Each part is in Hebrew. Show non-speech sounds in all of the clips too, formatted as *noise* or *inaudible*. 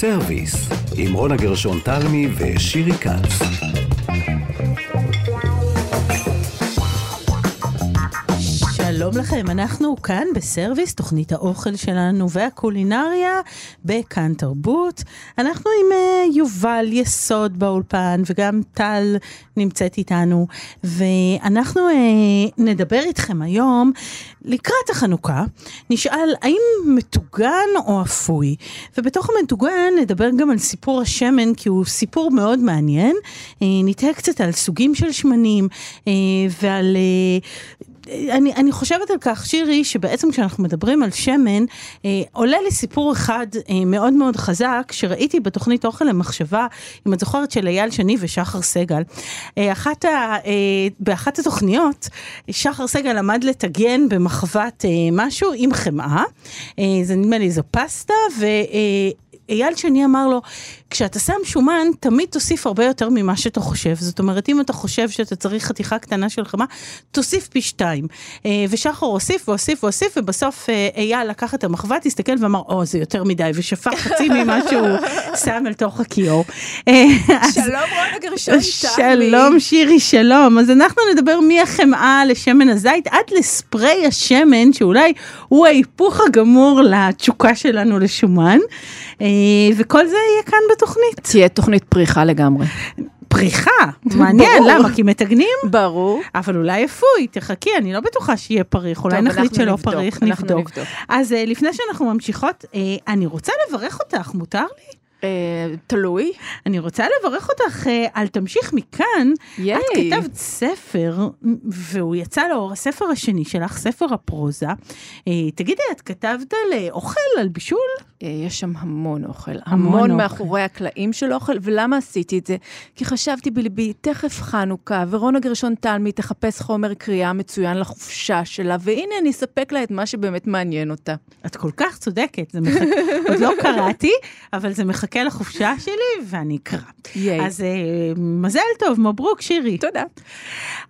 סרוויס, עם רונה גרשון תלמי ושירי כץ. שלום לכם, אנחנו כאן בסרוויס, תוכנית האוכל שלנו והקולינריה בכאן תרבות. אנחנו עם uh, יובל יסוד באולפן וגם טל נמצאת איתנו, ואנחנו uh, נדבר איתכם היום לקראת החנוכה. נשאל האם מטוגן או אפוי, ובתוך המטוגן נדבר גם על סיפור השמן, כי הוא סיפור מאוד מעניין. Uh, נתהה קצת על סוגים של שמנים ועל... אני, אני חושבת על כך, שירי, שבעצם כשאנחנו מדברים על שמן, אה, עולה לי סיפור אחד אה, מאוד מאוד חזק, שראיתי בתוכנית אוכל למחשבה, אם את זוכרת, של אייל שני ושחר סגל. אה, אחת ה, אה, באחת התוכניות, שחר סגל עמד לטגן במחבת אה, משהו עם חמאה, אה, זה נדמה לי זו פסטה, ו... אה, שני אמר לו, כשאתה שם שומן, תמיד תוסיף הרבה יותר ממה שאתה חושב. זאת אומרת, אם אתה חושב שאתה צריך חתיכה קטנה של חמה, תוסיף פי שתיים. אה, ושחר הוסיף והוסיף והוסיף, ובסוף אה, אייל לקח את המחבת, הסתכל ואמר, או, זה יותר מדי, ושפך חצי ממה שהוא *laughs* שם אל תוך הכיור. אה, שלום רונה גרשון שלום שירי, שלום. אז אנחנו נדבר מהחמאה לשמן הזית עד לספרי השמן, שאולי הוא ההיפוך הגמור לתשוקה שלנו לשומן. וכל זה יהיה כאן בתוכנית. תהיה תוכנית פריחה לגמרי. פריחה, *laughs* מעניין, למה? כי מתגנים? ברור. אבל אולי אפוי, תחכי, אני לא בטוחה שיהיה פריך, אולי נחליט שלא פריך, נבדוק. אז לפני שאנחנו ממשיכות, אני רוצה לברך אותך, מותר לי? אה, תלוי. אני רוצה לברך אותך אה, על תמשיך מכאן. ייי. את כתבת ספר, והוא יצא לאור הספר השני שלך, ספר הפרוזה. אה, תגידי, את כתבת על אוכל, על בישול? יש שם המון אוכל, המון, המון מאחורי הקלעים של אוכל, ולמה עשיתי את זה? כי חשבתי בלבי, תכף חנוכה, ורונה גרשון תלמי תחפש חומר קריאה מצוין לחופשה שלה, והנה אני אספק לה את מה שבאמת מעניין אותה. את כל כך צודקת, זה מחכה, *laughs* עוד לא קראתי, אבל זה מחכה לחופשה שלי, ואני אקרא. ייי. אז uh, מזל טוב, מברוק שירי. תודה.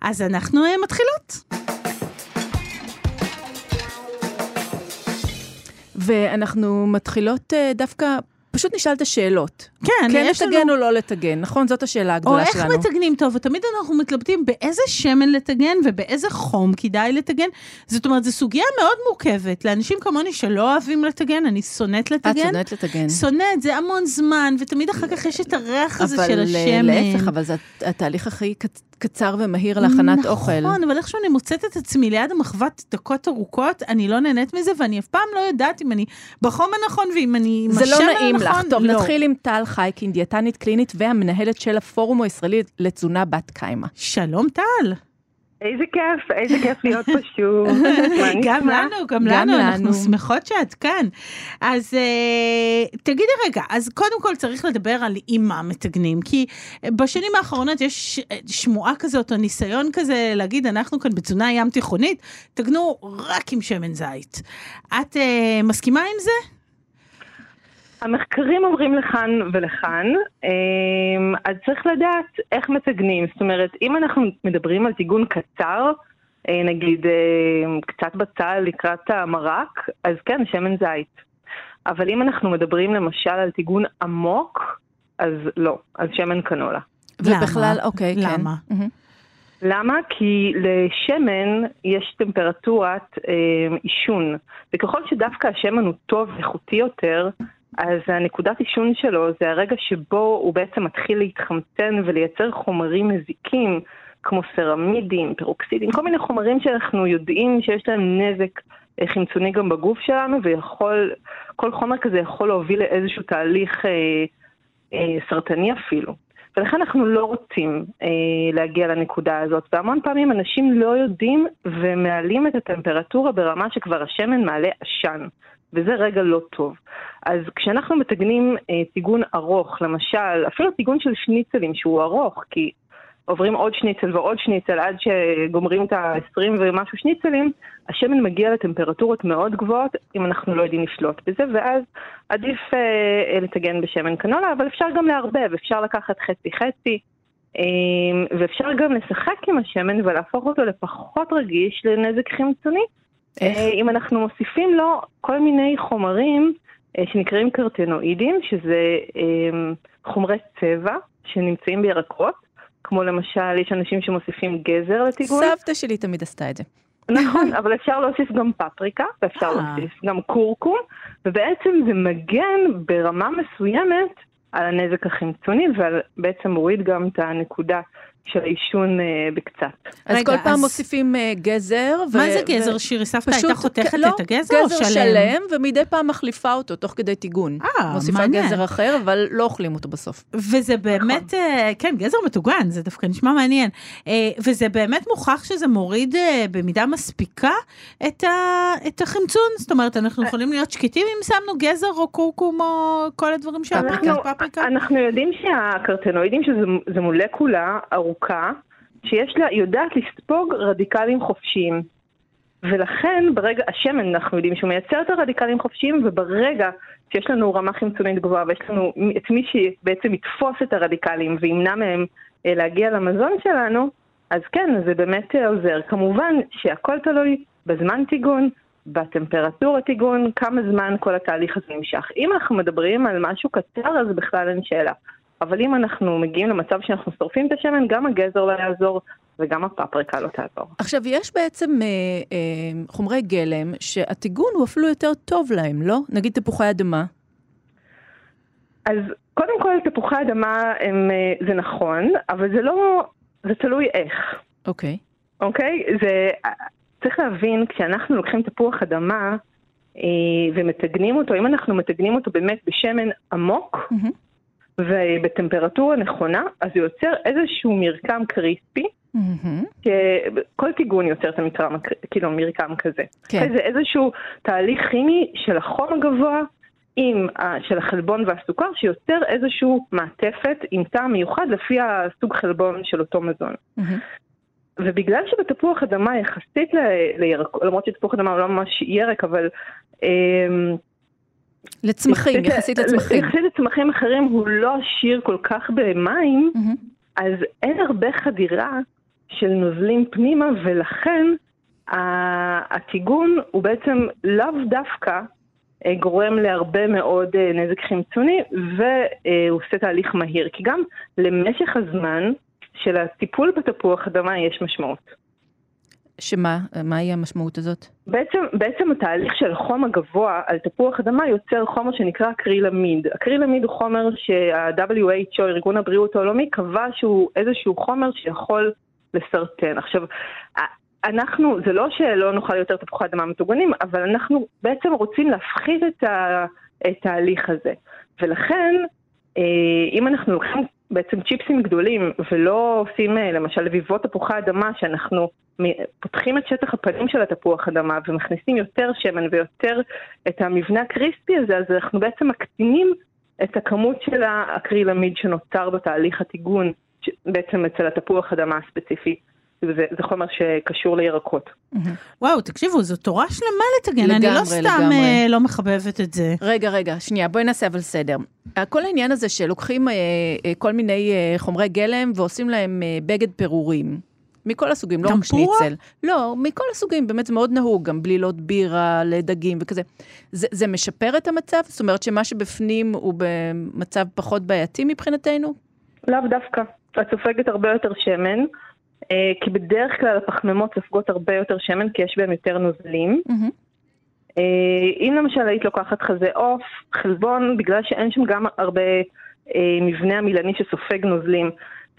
אז אנחנו uh, מתחילות. ואנחנו מתחילות uh, דווקא פשוט נשאל את השאלות. כן, כן יש לנו... או לא לטגן, נכון? זאת השאלה הגדולה או שלנו. איך מתגנים טוב, ותמיד אנחנו מתלבטים באיזה שמן לטגן ובאיזה חום כדאי לטגן. זאת אומרת, זו סוגיה מאוד מורכבת. לאנשים כמוני שלא אוהבים לטגן, אני שונאת לטגן. את שונאת לטגן. שונאת, זה המון זמן, ותמיד אחר כך יש את הריח הזה של אבל השמן. להפך, אבל זה התהליך הכי קצר ומהיר להכנת נכון, אוכל. נכון, אבל איכשהו אני מוצאת את עצמי ליד המחבת דקות ארוכות, אני לא נהנית מזה, ואני אף פעם לא יודעת אם אני בחום הנכון ואם אני עם זה השמן לא הנכון. נעים לך. טוב, לא. נתחיל עם טל חייקין, דיאטנית קלינית והמנהלת של הפורום הישראלי לתזונה בת קיימא. שלום טל. איזה כיף, איזה כיף להיות פה שוב. *laughs* גם? לנו, גם לנו, אנחנו. שמחות שאת כאן. אז אה, תגידי רגע, אז קודם כל צריך לדבר על עם מה מתגנים, כי בשנים האחרונות יש אה, שמועה כזאת או ניסיון כזה להגיד, אנחנו כאן בתזונה ים תיכונית, תגנו רק עם שמן זית. את אה, מסכימה עם זה? המחקרים אומרים לכאן ולכאן, אמ, אז צריך לדעת איך מתגנים. זאת אומרת, אם אנחנו מדברים על טיגון קצר, אה, נגיד אה, קצת בצל לקראת המרק, אז כן, שמן זית. אבל אם אנחנו מדברים למשל על טיגון עמוק, אז לא, אז שמן קנולה. ובכלל, למה? אוקיי, כן. למה? מהמם. למה? כי לשמן יש טמפרטורת אה, עישון, וככל שדווקא השמן הוא טוב ואיכותי יותר, אז הנקודת עישון שלו זה הרגע שבו הוא בעצם מתחיל להתחמצן ולייצר חומרים מזיקים, כמו סרמידים, פרוקסידים, כל מיני חומרים שאנחנו יודעים שיש להם נזק אה, חמצוני גם בגוף שלנו, ויכול, כל חומר כזה יכול להוביל לאיזשהו תהליך אה, אה, סרטני אפילו. ולכן אנחנו לא רוצים אה, להגיע לנקודה הזאת, והמון פעמים אנשים לא יודעים ומעלים את הטמפרטורה ברמה שכבר השמן מעלה עשן, וזה רגע לא טוב. אז כשאנחנו מתגנים אה, טיגון ארוך, למשל, אפילו טיגון של שניצלים שהוא ארוך, כי עוברים עוד שניצל ועוד שניצל עד שגומרים את ה-20 ומשהו שניצלים, השמן מגיע לטמפרטורות מאוד גבוהות אם אנחנו לא יודעים לשלוט בזה, ואז עדיף אה, לטגן בשמן קנולה, אבל אפשר גם לערבב, אפשר לקחת חצי-חצי, אה, ואפשר גם לשחק עם השמן ולהפוך אותו לפחות רגיש לנזק חמצוני. איך? אה, אם אנחנו מוסיפים לו כל מיני חומרים שנקראים קרטנואידים, שזה חומרי צבע שנמצאים בירקות, כמו למשל, יש אנשים שמוסיפים גזר לטיגון. סבתא שלי תמיד עשתה את זה. נכון, *laughs* אבל אפשר להוסיף גם פפריקה, ואפשר אה. להוסיף גם קורקום, ובעצם זה מגן ברמה מסוימת על הנזק החמצוני, ובעצם מוריד גם את הנקודה של העישון אה, בקצת. אז רגע, כל פעם אז- מוסיפים אה, גזר. ו- מה זה ו- גזר, שירי? סבתא פשוט, הייתה חותכת לא, את הגזר או גזר שלם? שלם, ומדי פעם מחליפה אותו תוך כדי טיגון. אה, מוסיפה מעניין. גזר אחר, אבל לא אוכלים אותו בסוף. וזה באמת, אה, כן, גזר מטוגן, זה דווקא נשמע מעניין. אה, וזה באמת מוכח שזה מוריד אה, במידה מספיקה את, ה, את החמצון? זאת אומרת, אנחנו יכולים להיות שקטים אם שמנו גזר או קורקום או כל הדברים שהפריקה, אנחנו, פפריקה? אנחנו יודעים שהקרטנואידים, שזה מולקולה ארוכה, שיש לה, יודעת לספוג רדיקלים חופשיים. ולכן ברגע, השמן אנחנו יודעים שהוא מייצר את הרדיקלים חופשיים, וברגע שיש לנו רמה חמצונית גבוהה ויש לנו את מי שבעצם יתפוס את הרדיקלים וימנע מהם אה, להגיע למזון שלנו, אז כן, זה באמת אה, עוזר. כמובן שהכל תלוי בזמן טיגון, בטמפרטורת טיגון, כמה זמן כל התהליך הזה נמשך. אם אנחנו מדברים על משהו קצר, אז בכלל אין שאלה. אבל אם אנחנו מגיעים למצב שאנחנו שורפים את השמן, גם הגזר לא יעזור וגם הפפריקה לא תעזור. עכשיו, יש בעצם אה, אה, חומרי גלם שהטיגון הוא אפילו יותר טוב להם, לא? נגיד תפוחי אדמה. אז קודם כל, תפוחי אדמה הם, אה, זה נכון, אבל זה לא, זה תלוי איך, אוקיי. אוקיי? זה, צריך להבין, כשאנחנו לוקחים תפוח אדמה אה, ומטגנים אותו, אם אנחנו מטגנים אותו באמת בשמן עמוק, מהמם. ובטמפרטורה נכונה, אז זה יוצר איזשהו מרקם קריספי, מהמם. כל טיגון יוצר את המרקם, כאילו מרקם כזה. כן. זה איזשהו תהליך כימי של החום הגבוה עם, ה- של החלבון והסוכר, שיוצר איזשהו מעטפת עם טעם מיוחד לפי הסוג חלבון של אותו מזון. מהמם. ובגלל שבתפוח אדמה יחסית ל- לירק, למרות שתפוח אדמה הוא לא ממש ירק, אבל... אמ, לצמחים, יחסית לצמחים. יחסית לצמחים אחרים הוא לא עשיר כל כך במים. אז אין הרבה חדירה של נוזלים פנימה, ולכן הטיגון הוא בעצם לאו דווקא אה, גורם להרבה מאוד אה, נזק חמצוני, והוא עושה תהליך מהיר, כי גם למשך הזמן של הטיפול בתפוח אדמה יש משמעות. שמה? מהי המשמעות הזאת? בעצם, בעצם התהליך של החום הגבוה על תפוח אדמה יוצר חומר שנקרא אקרילמיד. אקרילמיד הוא חומר שה-WHO, ארגון הבריאות העולמי, קבע שהוא איזשהו חומר שיכול לסרטן. עכשיו, אנחנו, זה לא שלא נאכל יותר תפוחי אדמה מטוגנים, אבל אנחנו בעצם רוצים להפחית את ההליך הזה. ולכן, אה, אם אנחנו לוקחים בעצם צ'יפסים גדולים ולא עושים אה, למשל לביבות תפוחי אדמה שאנחנו פותחים את שטח הפנים של התפוח אדמה ומכניסים יותר שמן ויותר את המבנה הקריספי הזה, אז אנחנו בעצם מקטינים את הכמות של האקרילמיד שנותר בתהליך הטיגון בעצם אצל התפוח אדמה הספציפי. זה, זה חומר שקשור לירקות. וואו, תקשיבו, זו תורה שלמה לתגן, אני לא לגמרי, סתם לגמרי. אה, לא מחבבת את זה. רגע, רגע, שנייה, בואי נעשה אבל סדר. כל העניין הזה שלוקחים אה, אה, כל מיני אה, חומרי גלם ועושים להם אה, בגד פירורים. מכל הסוגים, לא רק? שניצל. לא, מכל הסוגים, באמת זה מאוד נהוג, גם בלילות בירה לדגים וכזה. זה, זה משפר את המצב? זאת אומרת שמה שבפנים הוא במצב פחות בעייתי מבחינתנו? לאו דווקא. את סופגת הרבה יותר שמן, כי בדרך כלל הפחמימות סופגות הרבה יותר שמן, כי יש בהם יותר נוזלים. אה, אם למשל היית לוקחת חזה עוף, חלבון, בגלל שאין שם גם הרבה אה, מבנה המילני שסופג נוזלים,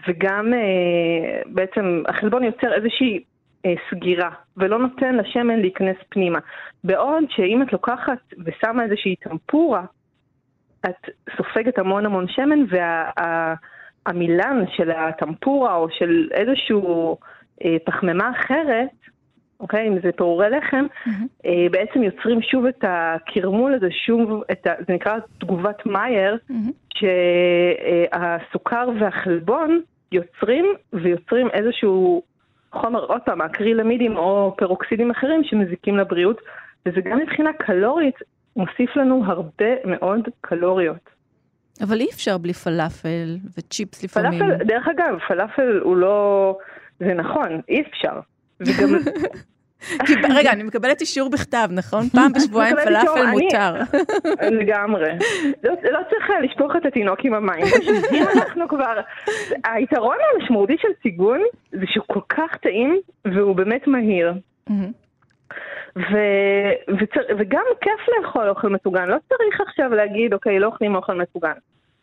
וגם אה, בעצם החלבון יוצר איזושהי אה, סגירה, ולא נותן לשמן להיכנס פנימה. בעוד שאם את לוקחת ושמה איזושהי טמפורה, את סופגת המון המון שמן, והמילן של הטמפורה או של איזשהו אה, פחמימה אחרת, אוקיי, אם זה פירורי לחם, מהמם. אה, בעצם יוצרים שוב את הקרמול הזה, שוב, את ה, זה נקרא תגובת מאייר, מהמם. שהסוכר והחלבון יוצרים ויוצרים איזשהו חומר, עוד פעם, אקרילמידים או פרוקסידים אחרים שמזיקים לבריאות, וזה גם מבחינה קלורית מוסיף לנו הרבה מאוד קלוריות. אבל אי אפשר בלי פלאפל וצ'יפס לפעמים. פלאפל, דרך אגב, פלאפל הוא לא... זה נכון, אי אפשר. וגם... *laughs* כי רגע, אני מקבלת אישור בכתב, נכון? פעם בשבועיים פלאפל מותר. *laughs* לגמרי. לא, לא צריך לשפוך את התינוק עם המים. אם *laughs* אנחנו כבר... היתרון המשמעותי של ציגון זה שהוא כל כך טעים והוא באמת מהיר. ו... וצר... וגם כיף לאכול אוכל מטוגן, לא צריך עכשיו להגיד, אוקיי, לא אוכלים אוכל מטוגן.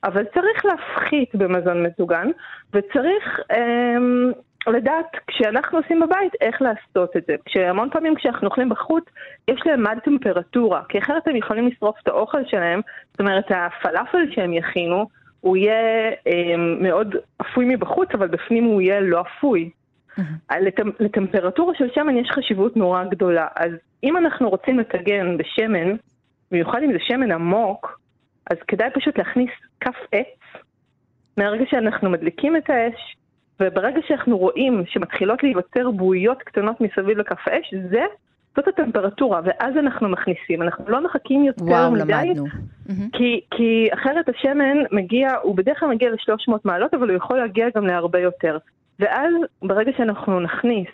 אבל צריך להפחית במזון מטוגן, וצריך אמ, לדעת כשאנחנו עושים בבית איך לעשות את זה. כשהמון פעמים כשאנחנו אוכלים בחוץ, יש להם מד טמפרטורה, כי אחרת הם יכולים לשרוף את האוכל שלהם, זאת אומרת הפלאפל שהם יכינו, הוא יהיה אמ, מאוד אפוי מבחוץ, אבל בפנים הוא יהיה לא אפוי. Mm-hmm. לטמפרטורה של שמן יש חשיבות נורא גדולה, אז אם אנחנו רוצים לטגן בשמן, במיוחד אם זה שמן עמוק, אז כדאי פשוט להכניס כף עץ מהרגע שאנחנו מדליקים את האש, וברגע שאנחנו רואים שמתחילות להיווצר בועיות קטנות מסביב לכף האש, זה, זאת הטמפרטורה, ואז אנחנו מכניסים. אנחנו לא מחכים יותר וואו, מדי. וואו, למדנו. כי, כי אחרת השמן מגיע, הוא בדרך כלל מגיע ל-300 מעלות, אבל הוא יכול להגיע גם להרבה יותר. ואז ברגע שאנחנו נכניס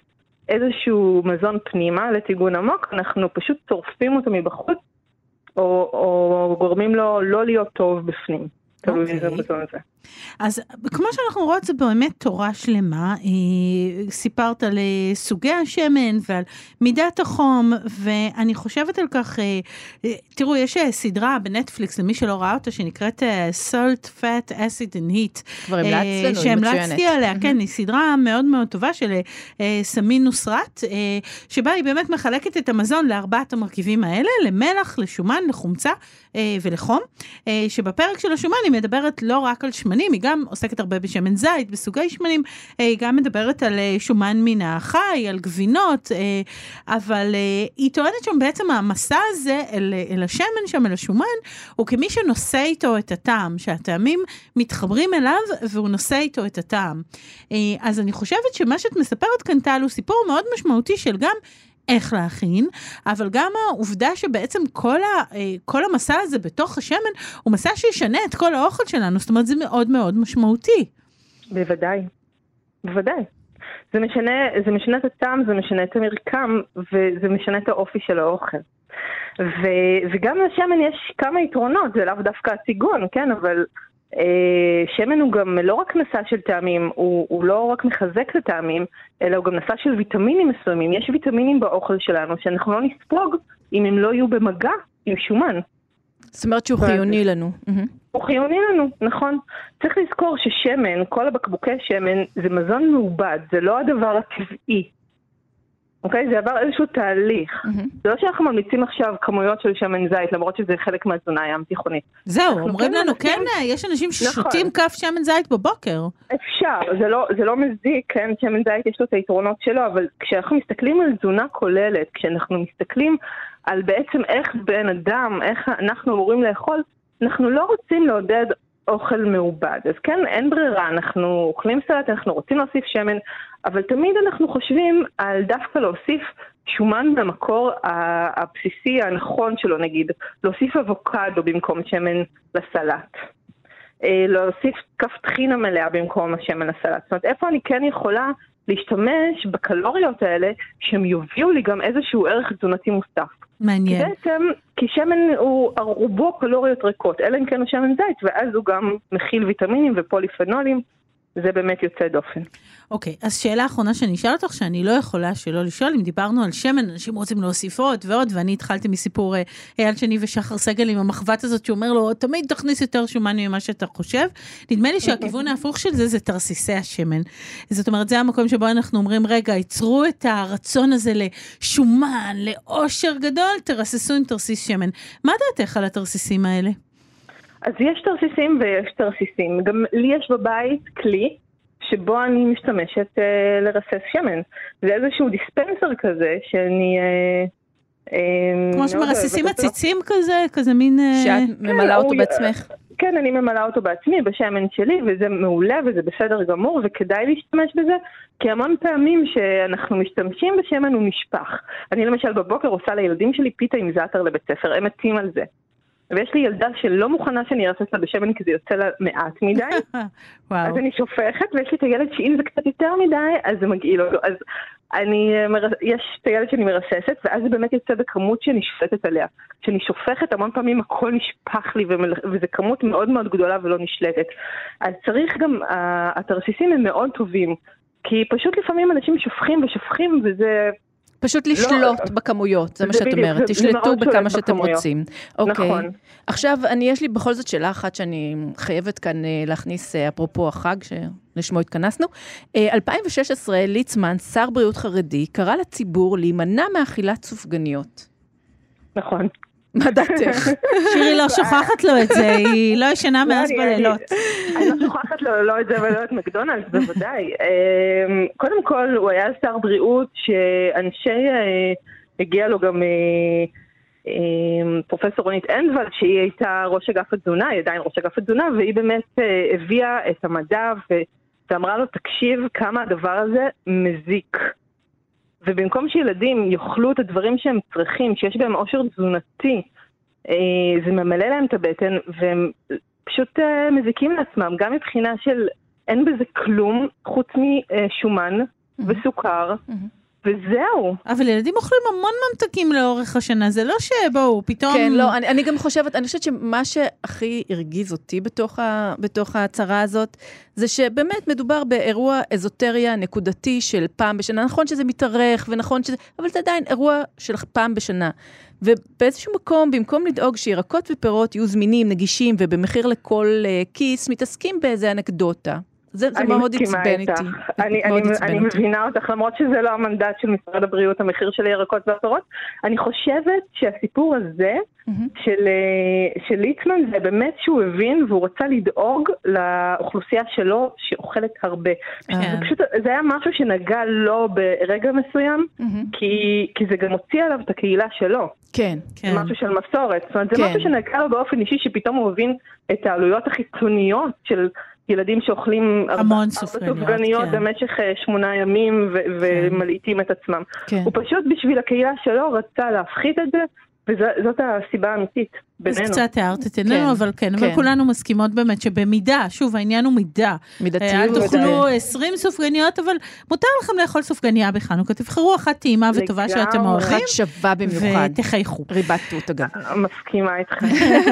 איזשהו מזון פנימה לטיגון עמוק, אנחנו פשוט צורפים אותו מבחוץ, או, או גורמים לו לא להיות טוב בפנים. תלוי איזה אוקיי. מזון זה. אז כמו שאנחנו רואות, זה באמת תורה שלמה. אה, סיפרת על אה, סוגי השמן ועל מידת החום, ואני חושבת על כך, אה, תראו, יש סדרה בנטפליקס, למי שלא ראה אותה, שנקראת Salt, Fat, Acid and Heat. כבר המלצת לנו, היא מצוינת. שהמלצתי עליה, כן, היא סדרה מאוד מאוד טובה של סמין נוסרת, שבה היא באמת מחלקת את המזון לארבעת המרכיבים האלה, למלח, לשומן, לחומצה ולחום, שבפרק של השומן היא מדברת לא רק על שמנים, היא גם עוסקת הרבה בשמן זית, בסוגי שמנים, אה, היא גם מדברת על אה, שומן מן החי, על גבינות, אה, אבל היא טוענת שם בעצם המסע הזה אל, אל השמן שם, אל השומן, הוא כמי שנושא איתו את הטעם, שהטעמים מתחברים אליו והוא נושא איתו את הטעם. אז אני חושבת שמה שאת מספרת כאן, טל, הוא סיפור מאוד משמעותי של גם איך להכין, אבל גם העובדה שבעצם כל, ה, אה, כל המסע הזה בתוך השמן הוא מסע שישנה את כל האוכל שלנו, זאת אומרת זה מאוד מאוד משמעותי. בוודאי, בוודאי. זה משנה, זה משנה את הטעם, זה משנה את המרקם, וזה משנה את האופי של האוכל. ו, וגם לשמן יש כמה יתרונות, זה לאו דווקא הציגון, כן, אבל שמן הוא גם לא רק נשא של טעמים, הוא, הוא לא רק מחזק את הטעמים, אלא הוא גם נשא של ויטמינים מסוימים. יש ויטמינים באוכל שלנו שאנחנו לא נספוג אם הם לא יהיו במגע עם שומן. זאת אומרת שהוא חיוני לנו. הוא חיוני לנו, נכון. צריך לזכור ששמן, כל הבקבוקי שמן, זה מזון מעובד, זה לא הדבר הטבעי. אוקיי? זה עבר איזשהו תהליך. Mm-hmm. זה לא שאנחנו ממליצים עכשיו כמויות של שמן זית, למרות שזה חלק מהתזונה הים תיכונית. זהו, אומרים כן לנו, מנסים... כן, יש אנשים ששותים נכון. כף שמן זית בבוקר. אפשר, זה לא, זה לא מזיק, כן, שמן זית יש לו את היתרונות שלו, אבל כשאנחנו מסתכלים על תזונה כוללת, כשאנחנו מסתכלים על בעצם איך בן אדם, איך אנחנו אמורים לאכול, אנחנו לא רוצים לעודד אוכל מעובד. אז כן, אין ברירה, אנחנו אוכלים סלט, אנחנו רוצים להוסיף שמן, אבל תמיד אנחנו חושבים על דווקא להוסיף שומן במקור הבסיסי הנכון שלו, נגיד, להוסיף אבוקדו במקום שמן לסלט. אה, להוסיף כף טחינה מלאה במקום השמן לסלט. זאת אומרת, איפה אני כן יכולה להשתמש בקלוריות האלה, שהם יובילו לי גם איזשהו ערך תזונתי מוסף. מעניין. כי בעצם, כי שמן הוא רובו קלוריות ריקות, אלא אם כן הוא שמן זית, ואז הוא גם מכיל ויטמינים ופוליפנולים. זה באמת יוצא דופן. אוקיי, okay, אז שאלה אחרונה שאני אשאל אותך, שאני לא יכולה שלא לשאול, אם דיברנו על שמן, אנשים רוצים להוסיף עוד ועוד, ואני התחלתי מסיפור אה, אייל שני ושחר סגל עם המחבת הזאת, שאומר לו, תמיד תכניס יותר שומן ממה שאתה חושב. נדמה לי שהכיוון ההפוך של זה, זה תרסיסי השמן. זאת אומרת, זה המקום שבו אנחנו אומרים, רגע, ייצרו את הרצון הזה לשומן, לאושר גדול, תרססו עם תרסיס שמן. מה דעתך על התרסיסים האלה? אז יש תרסיסים ויש תרסיסים. גם לי יש בבית כלי שבו אני משתמשת אה, לרסס שמן. זה איזשהו דיספנסר כזה שאני... אה, אה, כמו שמרססים עציצים כזה, כזה מין... אה... שאת ממלאה כן, אותו הוא... בעצמך. כן, אני ממלאה אותו בעצמי, בשמן שלי, וזה מעולה וזה בסדר גמור, וכדאי להשתמש בזה, כי המון פעמים שאנחנו משתמשים בשמן הוא נשפך. אני למשל בבוקר עושה לילדים שלי פיתה עם זאטר לבית ספר, הם מתים על זה. ויש לי ילדה שלא מוכנה שאני ארסס לה בשמן כי זה יוצא לה מעט מדי, *laughs* אז אני שופכת, ויש לי את הילד שאם זה קצת יותר מדי, אז זה מגעיל אותו. אז אני, יש את הילד שאני מרססת, ואז זה באמת יוצא בכמות שאני שופטת עליה. כשאני שופכת, המון פעמים הכל נשפך לי, וזה כמות מאוד מאוד גדולה ולא נשלטת. אז צריך גם, התרסיסים הם מאוד טובים, כי פשוט לפעמים אנשים שופכים ושופכים, וזה... פשוט לא, לשלוט לא, בכמויות, זה מה שאת אומרת, תשלטו בכמה שאתם בכמויות. רוצים. אוקיי. נכון. עכשיו, אני, יש לי בכל זאת שאלה אחת שאני חייבת כאן אה, להכניס, אה, אפרופו החג, שלשמו התכנסנו. 2016, אה, ליצמן, שר בריאות חרדי, קרא לציבור להימנע מאכילת סופגניות. נכון. מה דעתך? *laughs* שירי לא שוכחת לו את זה, היא לא ישנה לא, מאז בלילות. אני לא שוכחת לו לא את זה ולא את מקדונלדס, בוודאי. אמ, קודם כל, הוא היה שר בריאות שאנשי, אה, הגיע לו גם... אה, אמ, פרופסור רונית אנדוולד, שהיא הייתה ראש אגף התזונה, היא עדיין ראש אגף התזונה, והיא באמת אה, הביאה את המדע ואמרה לו, תקשיב כמה הדבר הזה מזיק. ובמקום שילדים יאכלו את הדברים שהם צריכים, שיש בהם עושר תזונתי, אה, זה ממלא להם את הבטן, והם פשוט אה, מזיקים לעצמם, גם מבחינה של אין בזה כלום חוץ משומן. וסוכר. Mm-hmm. וזהו. אבל ילדים אוכלים המון ממתקים לאורך השנה, זה לא שבואו, פתאום... כן, לא, אני, אני גם חושבת, אני חושבת שמה שהכי הרגיז אותי בתוך, ה, בתוך ההצהרה הזאת, זה שבאמת מדובר באירוע אזוטריה נקודתי של פעם בשנה. נכון שזה מתארך, ונכון שזה... אבל זה עדיין אירוע של פעם בשנה. ובאיזשהו מקום, במקום לדאוג שירקות ופירות יהיו זמינים, נגישים ובמחיר לכל uh, כיס, מתעסקים באיזה אנקדוטה. זה, זה מאוד עצבן איתי. אני, אני, אני מבינה אותך, למרות שזה לא המנדט של משרד הבריאות, המחיר של הירקות והפירות. אני חושבת שהסיפור הזה mm-hmm. של, אה, של ליצמן זה באמת שהוא הבין והוא רצה לדאוג לאוכלוסייה שלו שאוכלת הרבה. כן. זה פשוט, זה היה משהו שנגע לו ברגע מסוים, mm-hmm. כי, כי זה גם הוציא עליו את הקהילה שלו. כן, כן. משהו של מסורת. זאת אומרת, זה כן. משהו שנגע לו באופן אישי, שפתאום הוא הבין את העלויות החיצוניות של... ילדים שאוכלים המון סופגניות, כן. במשך אה, שמונה ימים ו- כן. ומלעיטים את עצמם. כן. הוא פשוט בשביל הקהילה שלו רצה להפחית את זה, וזאת הסיבה האמיתית בינינו. אז קצת הערת את עינינו, כן, אבל כן, כן, אבל כולנו מסכימות באמת שבמידה, שוב, העניין הוא מידה. מידתיות. אל תאכלו 20 סופגניות, אבל מותר לכם לאכול סופגניה בחנוכה, תבחרו אחת טעימה וטובה שאתם אוהבים. אחת שווה במיוחד. ותחייכו. ריבת תות, אגב. מסכימה איתך.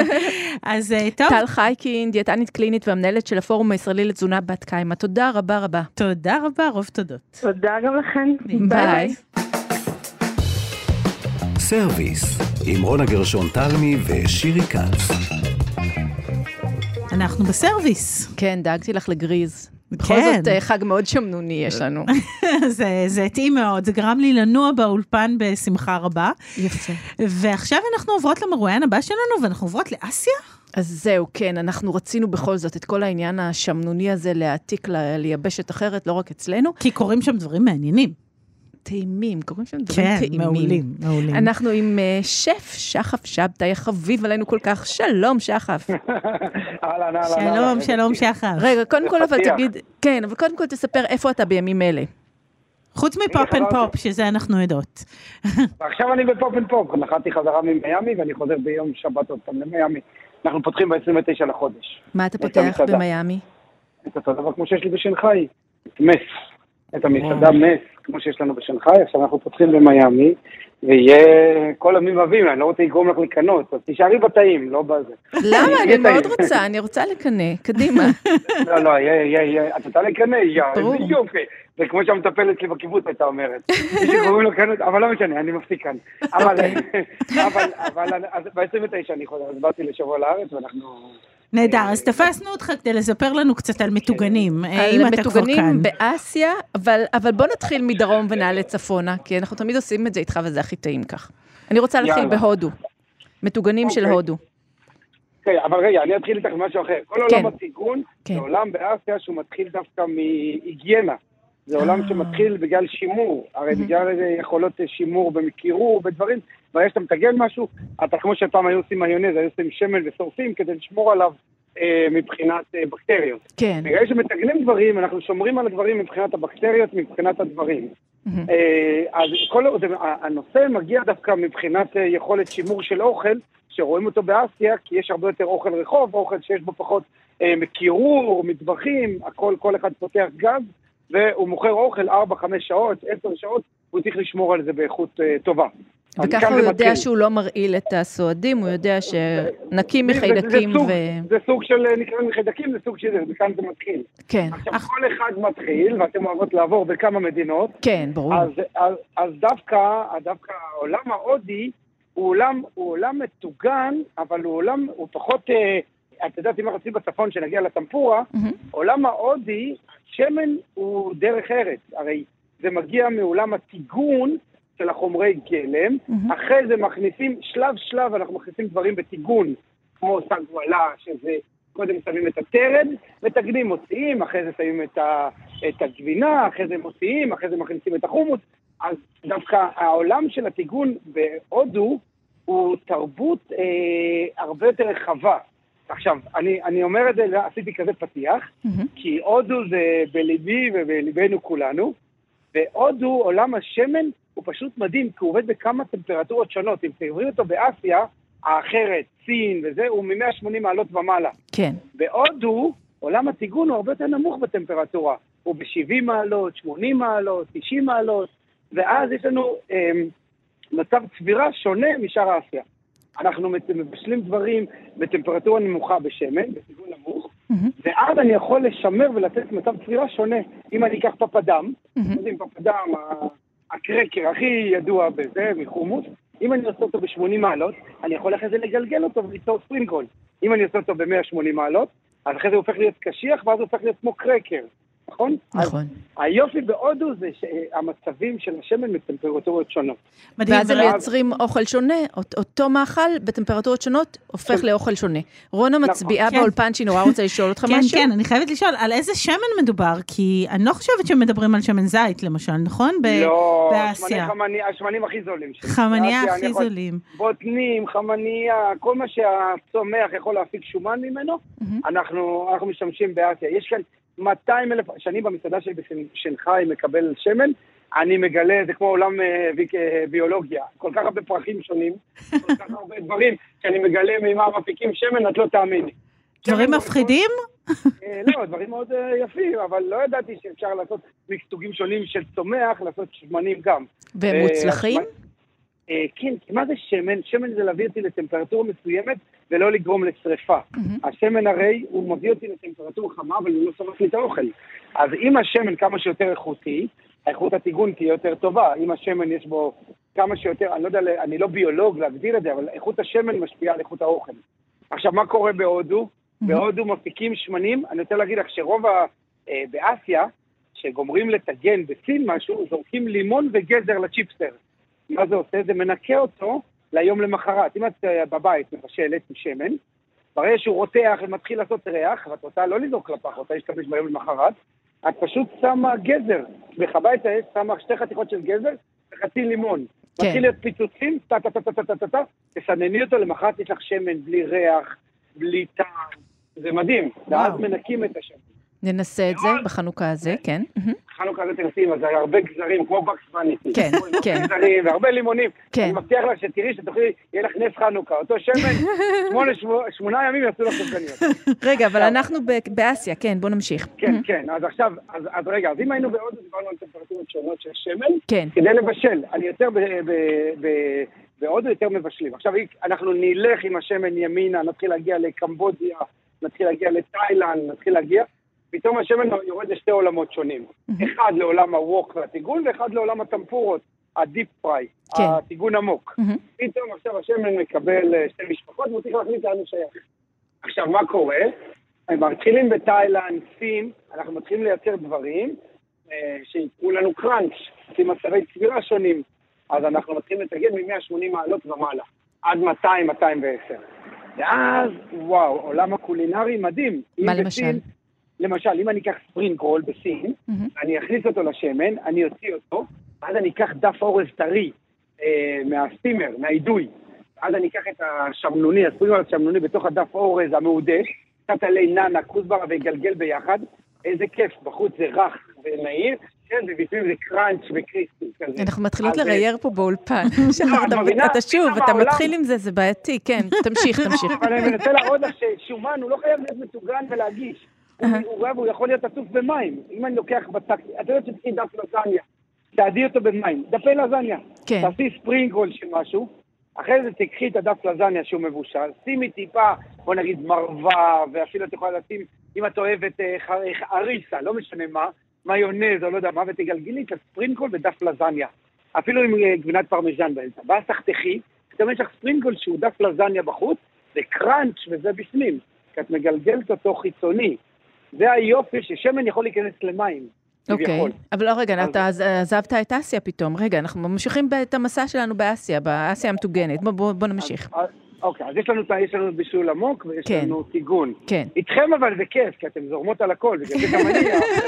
*laughs* אז אה, טוב. טל חייקין, דיאטנית קלינית והמנהלת של הפורום הישראלי לתזונה בת קיימא. תודה רבה רבה. תודה רבה, רוב תודות. תודה גם לכן. ביי. סרוויס, עם רונה גרשון תלמי ושירי כץ. אנחנו בסרוויס. כן, דאגתי לך לגריז. בכל כן. זאת אה, חג מאוד שמנוני יש לנו. *laughs* זה התאים מאוד, זה גרם לי לנוע באולפן בשמחה רבה. יפה. ועכשיו אנחנו עוברות למרואיין הבא שלנו, ואנחנו עוברות לאסיה. אז זהו, כן, אנחנו רצינו בכל זאת את כל העניין השמנוני הזה להעתיק ליבשת אחרת, לא רק אצלנו. כי קורים שם דברים מעניינים. טעימים, קורים שם דברים כן, טעימים. כן, מעולים, מעולים. אנחנו עם uh, שף שחף שבתאי, החביב עלינו כל כך. שלום, שחף. *laughs* אהלן, אהלן. שלום, שלום, שחף. רגע, קודם כל אבל תגיד, כן, אבל קודם כל תספר איפה אתה בימים אלה. חוץ מפופ אנד פופ, שזה אנחנו יודעות. *laughs* עכשיו אני בפופ אנד פופ, נחתתי חזרה ממיאמי ואני חוזר ביום שבת עוד פעם למיאמי. אנחנו פותחים ב-29 לחודש. מה אתה פותח במיאמי? את אותו דבר כמו שיש לי בשנגחאי, מס. את המסעדה מס, כמו שיש לנו בשנגחאי, עכשיו אנחנו פותחים במיאמי, ויהיה כל ימים אביב, אני לא רוצה לגרום לך לקנות, אז תישארי בתאים, לא בזה. למה? אני מאוד רוצה, אני רוצה לקנא, קדימה. *laughs* לא, לא, יהיה, יהיה, יהיה, את רוצה לקנא? איזה יופי. זה כמו שהמטפלת שלי בקיבוץ הייתה אומרת. *laughs* שקוראים לו קנות, אבל לא משנה, אני מפסיק כאן. אבל, *laughs* אבל, אבל, ב-29 אני חוזר, אז באתי לשבוע לארץ, ואנחנו... נהדר, אז תפסנו אותך כדי לספר לנו קצת על מטוגנים, אה, אם אתה כבר כאן. על מטוגנים באסיה, אבל, אבל בוא נתחיל מדרום ונעלה צפונה, כי אנחנו תמיד עושים את זה איתך וזה הכי טעים כך. אני רוצה להתחיל בהודו, מטוגנים של אוקיי. הודו. כן, אבל רגע, אני אתחיל איתך ממשהו אחר. כל עולם כן. הציגון כן. זה עולם באסיה שהוא מתחיל דווקא מהיגיינה. זה עולם אה. שמתחיל בגלל שימור, הרי בגלל יכולות שימור בקירור, בדברים, ברגע שאתה מטגן משהו, אתה כמו שפעם היו עושים מיונז, היו עושים שמן ושורפים כדי לשמור עליו אה, מבחינת אה, בקטריות. כן. בגלל שמתגנים דברים, אנחנו שומרים על הדברים מבחינת הבקטריות, מבחינת הדברים. אה, אז כל, הנושא מגיע דווקא מבחינת אה, יכולת שימור של אוכל, שרואים אותו באסיה, כי יש הרבה יותר אוכל רחוב, אוכל שיש בו פחות אה, קירור, מטבחים, הכל, כל אחד פותח גז, והוא מוכר אוכל 4-5 שעות, 10 שעות, הוא צריך לשמור על זה באיכות אה, טובה. וככה הוא יודע מתחיל. שהוא לא מרעיל את הסועדים, הוא יודע שנקים מחיידקים ו... זה סוג של, נקרא מחיידקים, זה סוג של זה, וכאן זה מתחיל. כן. עכשיו, אך... כל אחד מתחיל, ואתם אוהבות לעבור בכמה מדינות. כן, ברור. אז, אז, אז דווקא, דווקא העולם ההודי הוא עולם, הוא עולם מטוגן, אבל הוא עולם, הוא פחות... אה, את יודעת, אם אנחנו רוצים בצפון, שנגיע לטמפורה, mm-hmm. עולם ההודי, שמן הוא דרך ארץ. הרי זה מגיע מעולם הטיגון של החומרי גלם, mm-hmm. אחרי זה מכניסים, שלב שלב אנחנו מכניסים דברים בטיגון, כמו סגוואלה, שזה קודם שמים את הטרד, מטגנים מוציאים, אחרי זה שמים את, ה, את הגבינה, אחרי זה מוציאים, אחרי זה מכניסים את החומוס. אז דווקא העולם של הטיגון בהודו הוא תרבות אה, הרבה יותר רחבה. עכשיו, אני, אני אומר את זה, עשיתי כזה פתיח, mm-hmm. כי הודו זה בליבי ובליבנו כולנו, והודו, עולם השמן, הוא פשוט מדהים, כי הוא עובד בכמה טמפרטורות שונות. אם תראו אותו באסיה, האחרת, סין וזה, הוא מ-180 מעלות ומעלה. כן. בהודו, עולם הטיגון הוא הרבה יותר נמוך בטמפרטורה. הוא ב-70 מעלות, 80 מעלות, 90 מעלות, ואז יש לנו אה, מצב צבירה שונה משאר אסיה. אנחנו מבשלים דברים בטמפרטורה נמוכה בשמן, בסיגון נמוך, mm-hmm. ואז אני יכול לשמר ולתת מצב צבירה שונה. אם אני אקח פפדם, mm-hmm. יודעים, פפדם, הקרקר הכי ידוע בזה, מחומוס, אם אני עושה אותו ב-80 מעלות, אני יכול אחרי זה לגלגל אותו וליצור ספרינגול. אם אני עושה אותו ב-180 מעלות, אז אחרי זה הוא הופך להיות קשיח, ואז הוא הופך להיות כמו קרקר. נכון? נכון. היופי בהודו זה שהמצבים של השמן בטמפרטורות שונות. מדהים, ואז הם מייצרים אוכל שונה, אותו מאכל בטמפרטורות שונות הופך כן. לאוכל שונה. רונה נכון. מצביעה כן. באולפן שהיא נורא רוצה לשאול *laughs* אותך כן, משהו. כן, כן, אני חייבת לשאול, על איזה שמן מדובר? כי אני לא חושבת שמדברים על שמן זית, למשל, נכון? לא, השמנים הכי זולים. חמניה הכי זולים. בוטנים, חמניה, כל מה שהצומח יכול להפיק שומן ממנו, אנחנו משתמשים באסיה. יש כאן... 200 אלף, כשאני במסעדה שלי בשנגחאי מקבל שמן, אני מגלה, זה כמו עולם אה, אה, ביולוגיה, כל כך הרבה פרחים שונים, כל כך הרבה דברים שאני מגלה ממה מפיקים שמן, את לא תאמיני. דברים מפחידים? אה, לא, דברים מאוד יפים, אבל לא ידעתי שאפשר לעשות מסוגים שונים של צומח, לעשות שמנים גם. והם מוצלחים? אה, כן, כי מה זה שמן? שמן זה להביא אותי לטמפרטורה מסוימת ולא לגרום לשריפה. Mm-hmm. השמן הרי, הוא מביא אותי לטמפרטורה חמה, אבל הוא לא שורף לי את האוכל. אז אם השמן כמה שיותר איכותי, איכות הטיגון תהיה יותר טובה. אם השמן יש בו כמה שיותר, אני לא יודע, אני לא ביולוג להגדיר את זה, אבל איכות השמן משפיעה על איכות האוכל. עכשיו, מה קורה בהודו? Mm-hmm. בהודו מפיקים שמנים, אני רוצה להגיד לך שרוב ה... אה, באסיה, שגומרים לטגן בסין משהו, זורקים לימון וגזר לצ'יפסטר. מה זה עושה? זה מנקה אותו ליום למחרת. אם את אה, בבית מבשלת עם שמן, ברגע שהוא רותח ומתחיל לעשות ריח, ואת רוצה לא לזרוק לפח, רוצה להשתמש ביום למחרת, את פשוט שמה גזר, את האש, שמה שתי חתיכות של גזר וחצי לימון. כן. מתחיל להיות פיצוצים, טה טה טה טה טה טה טה, תסנני אותו, למחרת יש לך שמן בלי ריח, בלי טעם, זה מדהים, ואז מנקים את השמן. ננסה את זה בחנוכה הזה, כן. חנוכה הזה תנסים, אז הרבה גזרים, כמו בקס. כן, *laughs* כן. גזרים והרבה לימונים. כן. אני מבטיח לך שתראי שתוכלי, יהיה לך נס חנוכה. אותו שמן, *laughs* שמונה ימים יעשו לך סופגניות. רגע, אבל אנחנו באסיה, כן, בוא נמשיך. כן, כן, אז עכשיו, אז רגע, אז אם היינו בהודו, דיברנו על טמפרטורות שונות של שמן, כן. כדי לבשל. אני יותר בהודו יותר מבשלים. עכשיו, אנחנו נלך עם השמן ימינה, נתחיל להגיע לקמבודיה, נתחיל להגיע לתאילנד, נתחיל להגיע. פתאום השמן יורד לשתי עולמות שונים. אחד לעולם הווק והטיגון, ואחד לעולם הטמפורות, הדיפ פריי, כן. הטיגון עמוק. פתאום עכשיו השמן מקבל אה, שתי משפחות, והוא צריך להחליט לאן הוא שייך. עכשיו, מה קורה? הם מתחילים בתאילנד, סין, אנחנו מתחילים לייצר דברים אה, שיקרו לנו קראנץ', עושים מצבי צבירה שונים. אז אנחנו מתחילים לטגן מ-180 מעלות ומעלה, עד 200-210. ואז, וואו, עולם הקולינרי מדהים. מה למשל? בסין, למשל, אם אני אקח spring roll בסין, mm-hmm. אני אכניס אותו לשמן, אני אוציא אותו, ואז אני אקח דף אורז טרי אה, מה steamer, מהאידוי, ואז אני אקח את השמנוני, ה spring roll השמנוני בתוך הדף אורז המאודה, קצת עלי נאנה, כוסברה ואגלגל ביחד, איזה כיף, בחוץ זה רך ונעים, כן, ובפנים זה crunch ו crispy כזה. אנחנו מתחילות לרייר פה באולפן. *laughs* אתה שוב, אתה מתחיל עם זה, זה בעייתי, כן, תמשיך, *laughs* תמשיך. אבל אני מנסה להראות לך ששומן הוא לא חייב להיות מטוגן ולהגיש. הוא יכול להיות עטוף במים. אם אני לוקח בצק, אתה יודעת שצריך דף לזניה. תעדי אותו במים. דפי לזניה. כן. תעשי ספרינגול של משהו. אחרי זה תקחי את הדף לזניה שהוא מבושל, שימי טיפה, בוא נגיד מרווה, ואפילו את יכולה לשים, אם את אוהבת אה, אריסה, לא משנה מה, מיונז או לא יודע מה, ותגלגלי את ה spring roll בדף לזניה. אפילו עם אה, גבינת פרמיז'ן באמצע. ואז תחתכי, פתאום יש לך spring roll שהוא דף לזניה בחוץ, זה crunch וזה בפנים, כי את מגלגלת אותו חיצוני. זה היופי ששמן יכול להיכנס למים. אוקיי, okay. אבל לא, רגע, אתה עזבת את אסיה פתאום. רגע, אנחנו ממשיכים את המסע שלנו באסיה, באסיה המטוגנת. בוא, בוא, בוא נמשיך. אוקיי, אז יש לנו, יש לנו בישול עמוק ויש כן. לנו טיגון. כן. איתכם אבל זה כיף, כי אתם זורמות על הכל, בגלל זה גם אני,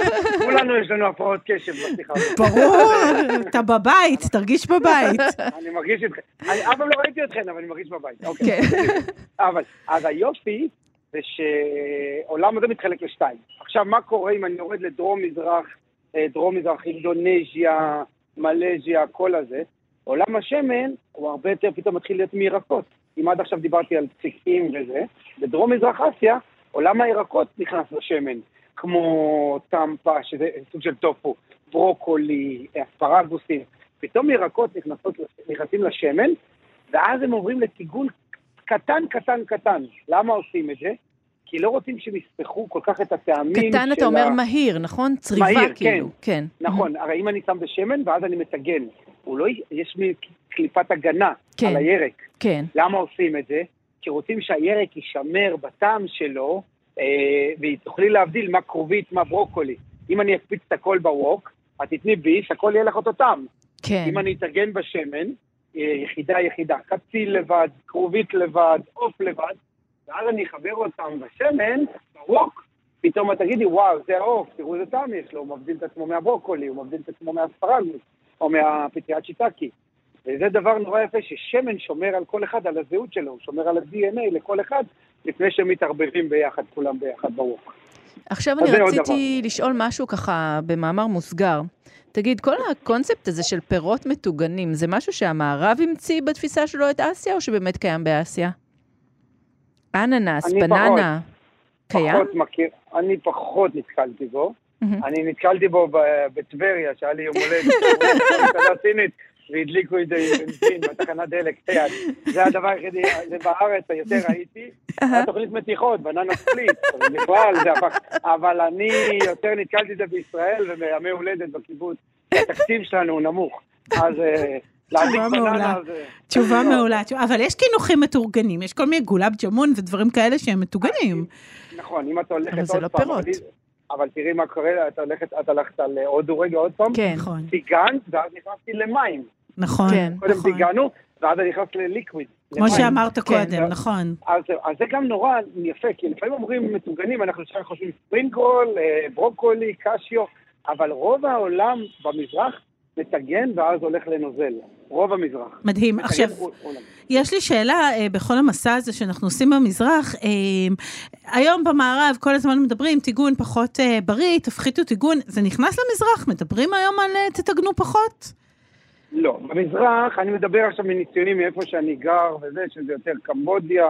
*laughs* כולנו יש לנו הפרעות קשב בשיחה. ברור, אתה בבית, תרגיש בבית. *laughs* אני מרגיש אתכם. אני אף פעם לא ראיתי אתכם, אבל אני מרגיש בבית. אוקיי. כן. אבל, אז היופי זה שעולם הזה מתחלק לשתיים. עכשיו, מה קורה אם אני יורד לדרום-מזרח, אה, דרום-מזרח, אינדונזיה, מלזיה, כל הזה? עולם השמן הוא הרבה יותר פתאום מתחיל להיות מירקות. אם עד עכשיו דיברתי על פסיקים וזה, בדרום-מזרח אסיה עולם הירקות נכנס לשמן, כמו טמפה, שזה סוג של טופו, ברוקולי, אספרגוסים. פתאום ירקות נכנסות, נכנסים לשמן, ואז הם עוברים לטיגון קטן, קטן, קטן. למה עושים את זה? כי לא רוצים שהם יספחו כל כך את הטעמים של ה... קטן אתה אומר מהיר, נכון? צריבה מהיר, כאילו. כן. כן. נכון, הרי אם אני שם בשמן ואז אני מטגן, הוא לא... יש מין קליפת הגנה כן. על הירק. כן. למה עושים את זה? כי רוצים שהירק יישמר בטעם שלו, אה, ותוכלי להבדיל מה כרובית, מה ברוקולי. אם אני אקפיץ את הכל בווק, את תתני ביס, הכל יהיה לך אותו טעם. כן. אם אני אתארגן בשמן, אה, יחידה יחידה, קציל לבד, כרובית לבד, עוף לבד, ואז אני אחבר אותם בשמן, בווק, פתאום את תגידי, וואו, זה העוף, תראו איזה טעם יש לו, הוא מבדיל את עצמו מהברוקולי, הוא מבדיל את עצמו מהספרגוס, או מהפטריית שיטקי. וזה דבר נורא יפה, ששמן שומר על כל אחד, על הזהות שלו, הוא שומר על ה-DNA לכל אחד, לפני שהם מתערבבים ביחד, כולם ביחד ברוך. עכשיו אני רציתי לשאול משהו ככה במאמר מוסגר. תגיד, כל הקונספט הזה של פירות מטוגנים, זה משהו שהמערב המציא בתפיסה שלו את אסיה, או שבאמת קיים באסיה? אננס, בננה, קיים? פחות מכיר, אני פחות נתקלתי בו. Mm-hmm. אני נתקלתי בו בטבריה, שהיה לי יום הולדת, *laughs* והדליקו את זה עם בנזין בתחנת דלק, זה הדבר היחידי, זה בארץ היותר ראיתי, התוכנית מתיחות, בננה ספליט, בכלל זה הפך, אבל אני יותר נתקלתי את זה בישראל ובימי הולדת בקיבוץ, התקציב שלנו הוא נמוך, אז... אה, תשובה מעולה, תשובה מעולה, אבל יש קינוחים מתורגנים, יש כל מיני גולאב ג'מון ודברים כאלה שהם מטוגנים. נכון, אם אתה הולכת עוד לא פעם, אבל תראי מה קורה, את הולכת, את הלכת על הודו רגע עוד פעם, כן, נכון. טיגנת, ואז נכנסתי למים. נכון, כן, קודם נכון. טיגנו, ואז אני נכנס לליקוויד. כמו שאמרת כן, קודם, נכון. אז, אז זה גם נורא יפה, כי לפעמים אומרים מטוגנים, אנחנו עכשיו חושבים ספרינקול, אה, ברוקולי, קשיו, אבל רוב העולם במזרח מטגן ואז הולך לנוזל. רוב המזרח. מדהים. עכשיו, יש לי שאלה אה, בכל המסע הזה שאנחנו עושים במזרח. אה, היום במערב כל הזמן מדברים טיגון פחות אה, בריא, תפחיתו טיגון. זה נכנס למזרח? מדברים היום על אה, תטגנו פחות? לא, במזרח, אני מדבר עכשיו מניסיונים מאיפה שאני גר וזה, שזה יותר קמבודיה,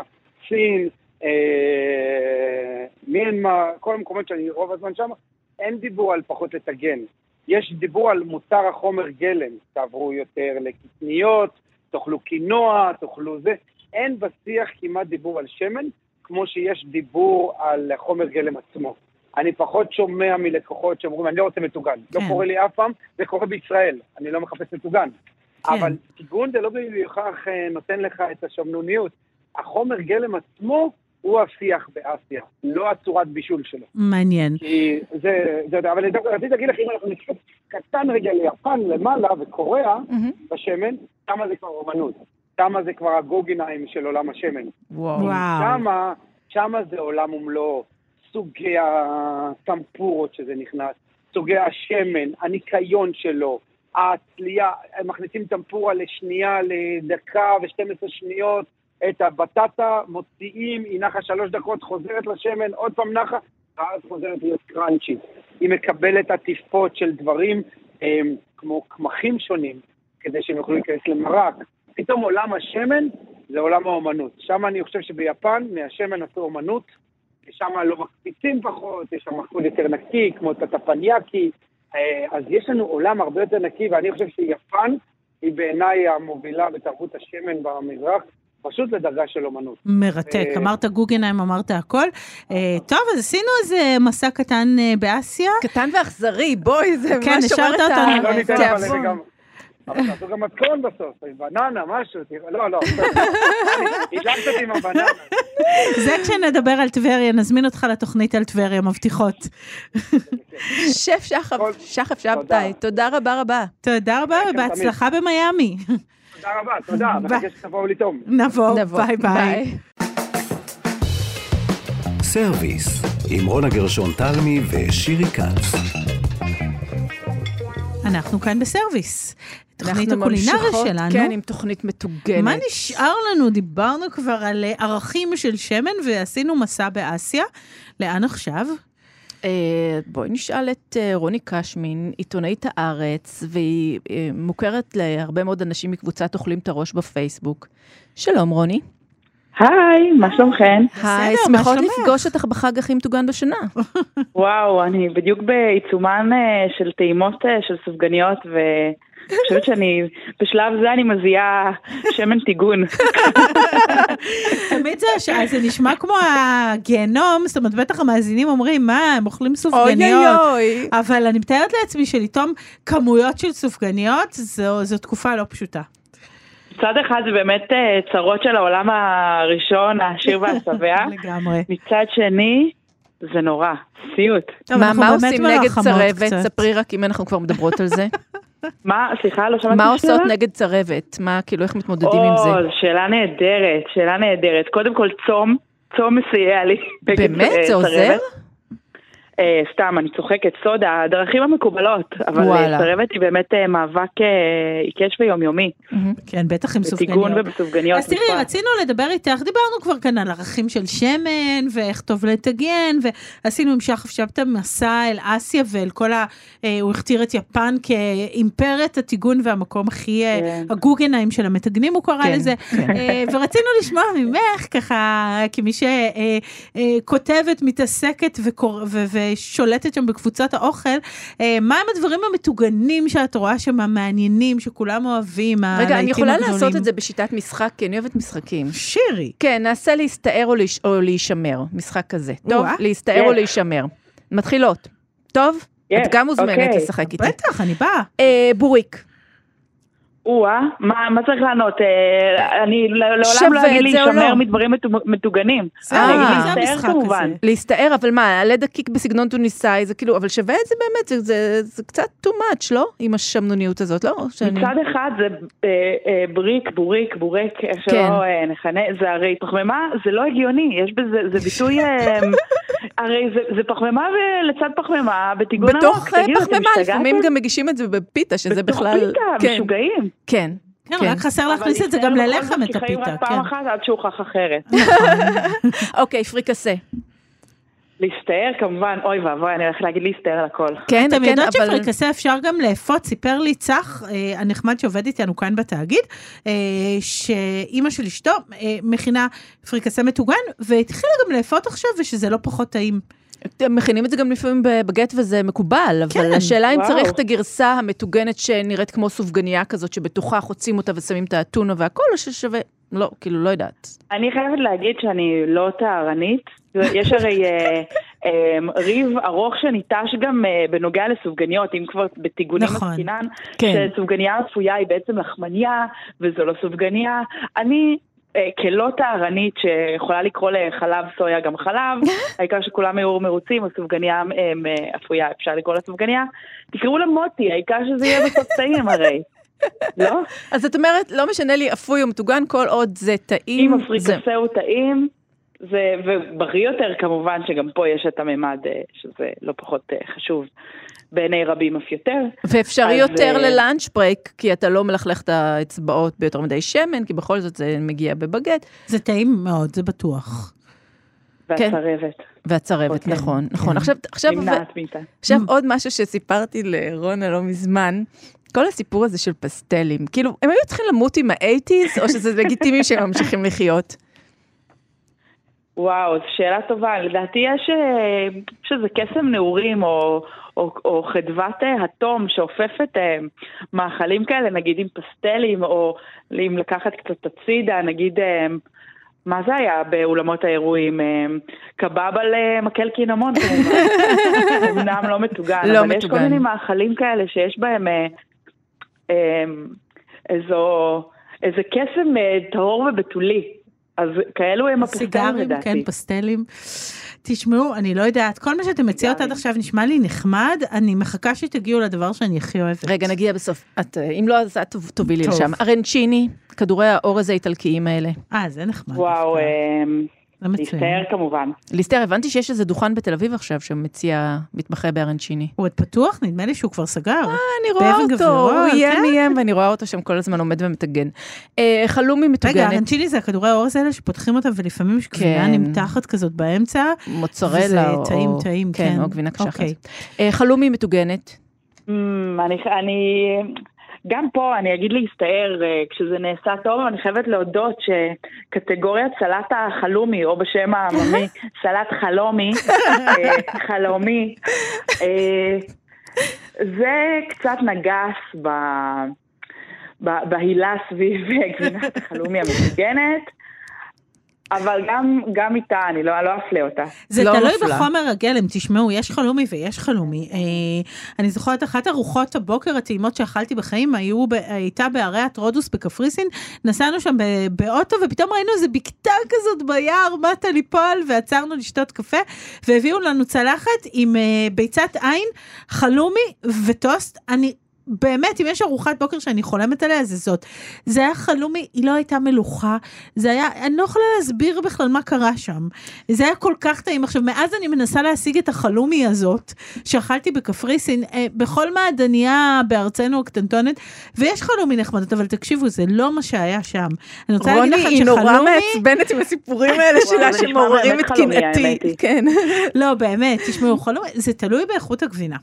סין, אה, מיינמה, כל המקומות שאני רוב הזמן שם, אין דיבור על פחות לטגן. יש דיבור על מוצר החומר גלם, תעברו יותר לקטניות, תאכלו קינוע, תאכלו זה. אין בשיח כמעט דיבור על שמן, כמו שיש דיבור על חומר גלם עצמו. אני פחות שומע מלקוחות שאומרים, אני לא רוצה מטוגן. לא כן. לא קורה לי אף פעם, זה קורה בישראל, אני לא מחפש מטוגן. כן. אבל טיגון זה לא בהכרח אה, נותן לך את השמנוניות. החומר גלם עצמו הוא השיח באסיה, לא הצורת בישול שלו. מעניין. כי זה, זה, אבל רציתי להגיד לך, אם אנחנו נקפוץ קטן רגע ליפן למעלה וקוריאה mm-hmm. בשמן, כמה זה כבר אומנות. כמה זה כבר הגוגיניים של עולם השמן. וואו. שמה, שמה זה עולם ומלואו. סוגי הטמפורות שזה נכנס, סוגי השמן, הניקיון שלו, הצלייה, הם מכניסים טמפורה לשנייה, לדקה ו-12 שניות, את הבטטה, מוציאים, היא נחה שלוש דקות, חוזרת לשמן, עוד פעם נחה, ואז חוזרת להיות קראנצ'י. היא מקבלת עטיפות של דברים אה, כמו קמחים שונים, כדי שהם יוכלו להיכנס למרק. פתאום עולם השמן זה עולם האומנות. שם אני חושב שביפן, מהשמן עשו אומנות, ושם לא מקפיצים פחות, יש שם מחקוד יותר נקי, כמו טטפניאקי, אה, אז יש לנו עולם הרבה יותר נקי, ואני חושב שיפן היא בעיניי המובילה בתרבות השמן במזרח. פשוט לדרגה של אומנות. מרתק, אה, אמרת גוגנהיים, אמרת הכל. אה, טוב, אז עשינו איזה מסע קטן באסיה. קטן ואכזרי, בואי, זה כן, מה שאומר את התיאבון. אבל תעשו גם מתכון בסוף, בננה, משהו, לא, לא, הדלקת אותי עם הבננה. זה כשנדבר על טבריה, נזמין אותך לתוכנית על טבריה, מבטיחות. שף שחף שבתאי, תודה רבה רבה. תודה רבה, ובהצלחה במיאמי. תודה רבה, תודה, מחכה שתבואו לטעום. נבוא, ביי ביי. סרוויס, עם רונה גרשון תלמי ושירי כץ. אנחנו כאן בסרוויס. תוכנית הקולינריה שלנו. כן, עם תוכנית מטוגנת. מה נשאר לנו? דיברנו כבר על אה, ערכים של שמן ועשינו מסע באסיה. לאן עכשיו? Uh, בואי נשאל את uh, רוני קשמין, עיתונאית הארץ, והיא uh, מוכרת להרבה מאוד אנשים מקבוצת אוכלים את הראש בפייסבוק. שלום רוני. היי, מה שלומכן? היי, שמחות לפגוש אותך בחג הכי מטוגן בשנה. וואו, אני בדיוק בעיצומן של טעימות של סופגניות, ו... אני חושבת שאני, בשלב זה אני מזיעה שמן טיגון. תמיד זה, זה נשמע כמו הגיהנום, זאת אומרת, בטח המאזינים אומרים, מה, הם אוכלים סופגניות. אוי אוי. אבל אני מתארת לעצמי שלטום כמויות של סופגניות, זו, זו תקופה לא פשוטה. מצד אחד זה באמת אה, צרות של העולם הראשון, העשיר והשבע. *laughs* לגמרי. מצד שני, זה נורא, סיוט. מה, מה עושים נגד צרבת? ספרי רק אם אנחנו כבר מדברות על זה. *laughs* מה, סליחה, לא שמעתי מה עושות נגד צרבת? מה, כאילו, איך מתמודדים עם זה? שאלה נהדרת, שאלה נהדרת. קודם כל, צום, צום מסייע לי. באמת? זה עוזר? אה, סתם, אני צוחקת, סודה, הדרכים המקובלות, אבל סרבת היא באמת אה, מאבק אה, עיקש ויומיומי. כן, בטח עם סופגניות. בטיגון ובסופגניות. אז תראי, רצינו לדבר איתך, דיברנו כבר כאן על ערכים של שמן, ואיך טוב לטגן, ועשינו עם שחף שבתא מסע אל אסיה ואל כל ה... הוא הכתיר את יפן כאימפרית הטיגון והמקום הכי כן. הגוגנאים של המטגנים, הוא קרא כן, לזה. כן. ורצינו לשמוע ממך, ככה, כמי שכותבת, מתעסקת ו... ושולטת שם בקבוצת האוכל, אה, מה הם הדברים המטוגנים שאת רואה שם, המעניינים, שכולם אוהבים, רגע, אני יכולה הגדולים. לעשות את זה בשיטת משחק, כי אני אוהבת משחקים. שירי. כן, נעשה להסתער או, להיש... או להישמר, משחק כזה. טוב? להסתער או להישמר. מתחילות. טוב? את גם מוזמנת אוקיי. לשחק איתי. בטח, אני באה. אה, בוריק. או-אה, מה, מה צריך לענות? אה, אני לעולם לא אגיד להישמר לא? מדברים מטוגנים. אה, זה המשחק הזה? להסתער, אבל מה, הלד הקיק בסגנון טוניסאי, זה כאילו, אבל שווה את זה באמת, זה, קצת too much, לא? עם השמנוניות הזאת, לא? מצד אחד זה אה, אה, בריק, בוריק, בורק, איך כן. שלא אה, נכנה, זה הרי פחמימה, זה לא הגיוני, יש בזה, זה ביטוי, *laughs* הרי זה, זה פחמימה לצד פחמימה, בטיגון עמוק, בתוך פחמימה, לפעמים גם מגישים את זה בפיתה, שזה בכלל... בתוך פיתה, כן. משוגעים. כן. כן, רק חסר להכניס את זה גם ללחם, את הפיתה. אבל כי חיים רק פעם כן. אחת עד שהוכח אחרת. *laughs* אוקיי, פריקסה. להסתער כמובן, אוי ואבוי, אני הולכת להגיד להסתער על הכל. כן, אתם יודעות שפריקסה אפשר גם לאפות, סיפר לי צח, אה, הנחמד שעובד איתנו כאן בתאגיד, אה, שאימא של אשתו אה, מכינה פריקסה מטוגן, והתחילה גם לאפות עכשיו, ושזה לא פחות טעים. אתם מכינים את זה גם לפעמים בבגט וזה מקובל, אבל כן, השאלה אם צריך את הגרסה המטוגנת שנראית כמו סופגניה כזאת, שבתוכה חוצים אותה ושמים את האתונה והכל, או ששווה, לא, כאילו, לא יודעת. אני חייבת להגיד שאני לא טהרנית. יש הרי אה, אה, ריב ארוך שניטש גם אה, בנוגע לסופגניות, אם כבר בטיגונים נכון, עסקינן, כן. שסופגניה אפויה היא בעצם לחמניה, וזו לא סופגניה. אני כלא טהרנית שיכולה לקרוא לחלב סויה גם חלב, *laughs* העיקר שכולם יהיו מרוצים, הסופגניה אפויה, אפשר לקרוא לה סופגניה. תקראו לה מוטי, העיקר שזה יהיה בסוף טעים הרי. *laughs* לא? אז את אומרת, לא משנה לי אפוי או מטוגן, כל עוד זה טעים. אם הפריקסה הוא טעים, זה, ובריא יותר כמובן, שגם פה יש את הממד אה, שזה לא פחות אה, חשוב. בעיני רבים אף יותר. ואפשרי יותר uh... ללאנץ' ברייק, כי אתה לא מלכלך את האצבעות ביותר מדי שמן, כי בכל זאת זה מגיע בבגט. זה טעים מאוד, זה בטוח. והצרבת. והצרבת, נכון, נכון. עכשיו, עכשיו, עכשיו עוד משהו שסיפרתי לרונה לא מזמן. כל הסיפור הזה של פסטלים, כאילו, הם היו צריכים למות עם האייטיז, או שזה לגיטימי שהם ממשיכים לחיות? וואו, זו שאלה טובה. לדעתי יש, יש איזה קסם נעורים או, או, או חדוות התום שאופפת מאכלים כאלה, נגיד עם פסטלים, או אם לקחת קצת הצידה, נגיד, מה זה היה באולמות האירועים? קבב על מקל קינמון כמובן. *laughs* אמנם לא מטוגן, לא אבל מטוגן. יש כל מיני מאכלים כאלה שיש בהם איזו, איזה קסם טהור ובתולי. אז כאלו הם הפסטלים לדעתי. כן, פסטלים. תשמעו, אני לא יודעת, כל מה שאתם מציעות עד עכשיו נשמע לי נחמד, אני מחכה שתגיעו לדבר שאני הכי אוהבת. רגע, נגיע בסוף. את, אם לא, אז את תובילי לשם. ארנצ'יני, כדורי האורז האיטלקיים האלה. אה, זה נחמד. וואו, להסתער כמובן. להסתער, הבנתי שיש איזה דוכן בתל אביב עכשיו שמציע מתמחה בארנצ'יני. הוא עוד פתוח? נדמה לי שהוא כבר סגר. אה, אני רואה אותו, הוא איים איים, ואני רואה אותו שם כל הזמן עומד ומטגן. אה, חלומי מטוגנת. רגע, ארנצ'יני זה הכדורי האורז האלה שפותחים אותם ולפעמים יש גבינה כן. נמתחת כזאת באמצע. מוצרלה או... טעים, טעים, כן. כן, או גבינה קשחת. אוקיי. אה, חלומי מטוגנת. Mm, אני גם פה אני אגיד להסתער, אה, כשזה נעשה טוב, אני חייבת להודות שקטגוריית סלט החלומי, או בשם העממי, *laughs* סלט חלומי, אה, חלומי, אה, זה קצת נגס בהילה סביב *laughs* גבינת החלומי המסוגנת. אבל גם, גם איתה, אני לא, לא אפלה אותה. זה לא תלוי מפלה. בחומר הגלם, תשמעו, יש חלומי ויש חלומי. אה, אני זוכרת אחת ארוחות הבוקר הטעימות שאכלתי בחיים, היו, ב, הייתה בערי הטרודוס בקפריסין, נסענו שם באוטו ופתאום ראינו איזה בקתה כזאת ביער, מטה ליפול, ועצרנו לשתות קפה, והביאו לנו צלחת עם אה, ביצת עין, חלומי וטוסט. אני באמת, אם יש ארוחת בוקר שאני חולמת עליה, זה זאת. זה היה חלומי, היא לא הייתה מלוכה, זה היה, אני לא יכולה להסביר בכלל מה קרה שם. זה היה כל כך טעים. עכשיו, מאז אני מנסה להשיג את החלומי הזאת, שאכלתי בקפריסין, אה, בכל מעדניה בארצנו הקטנטונת, ויש חלומי נחמדות, אבל תקשיבו, זה לא מה שהיה שם. אני רוצה להגיד לך שחלומי... רוני, היא נורא מעצבנת עם הסיפורים האלה שלה, שמעוררים את קנאתי. כן. לא, באמת, תשמעו, חלומי, זה תלוי באיכות הגבינה.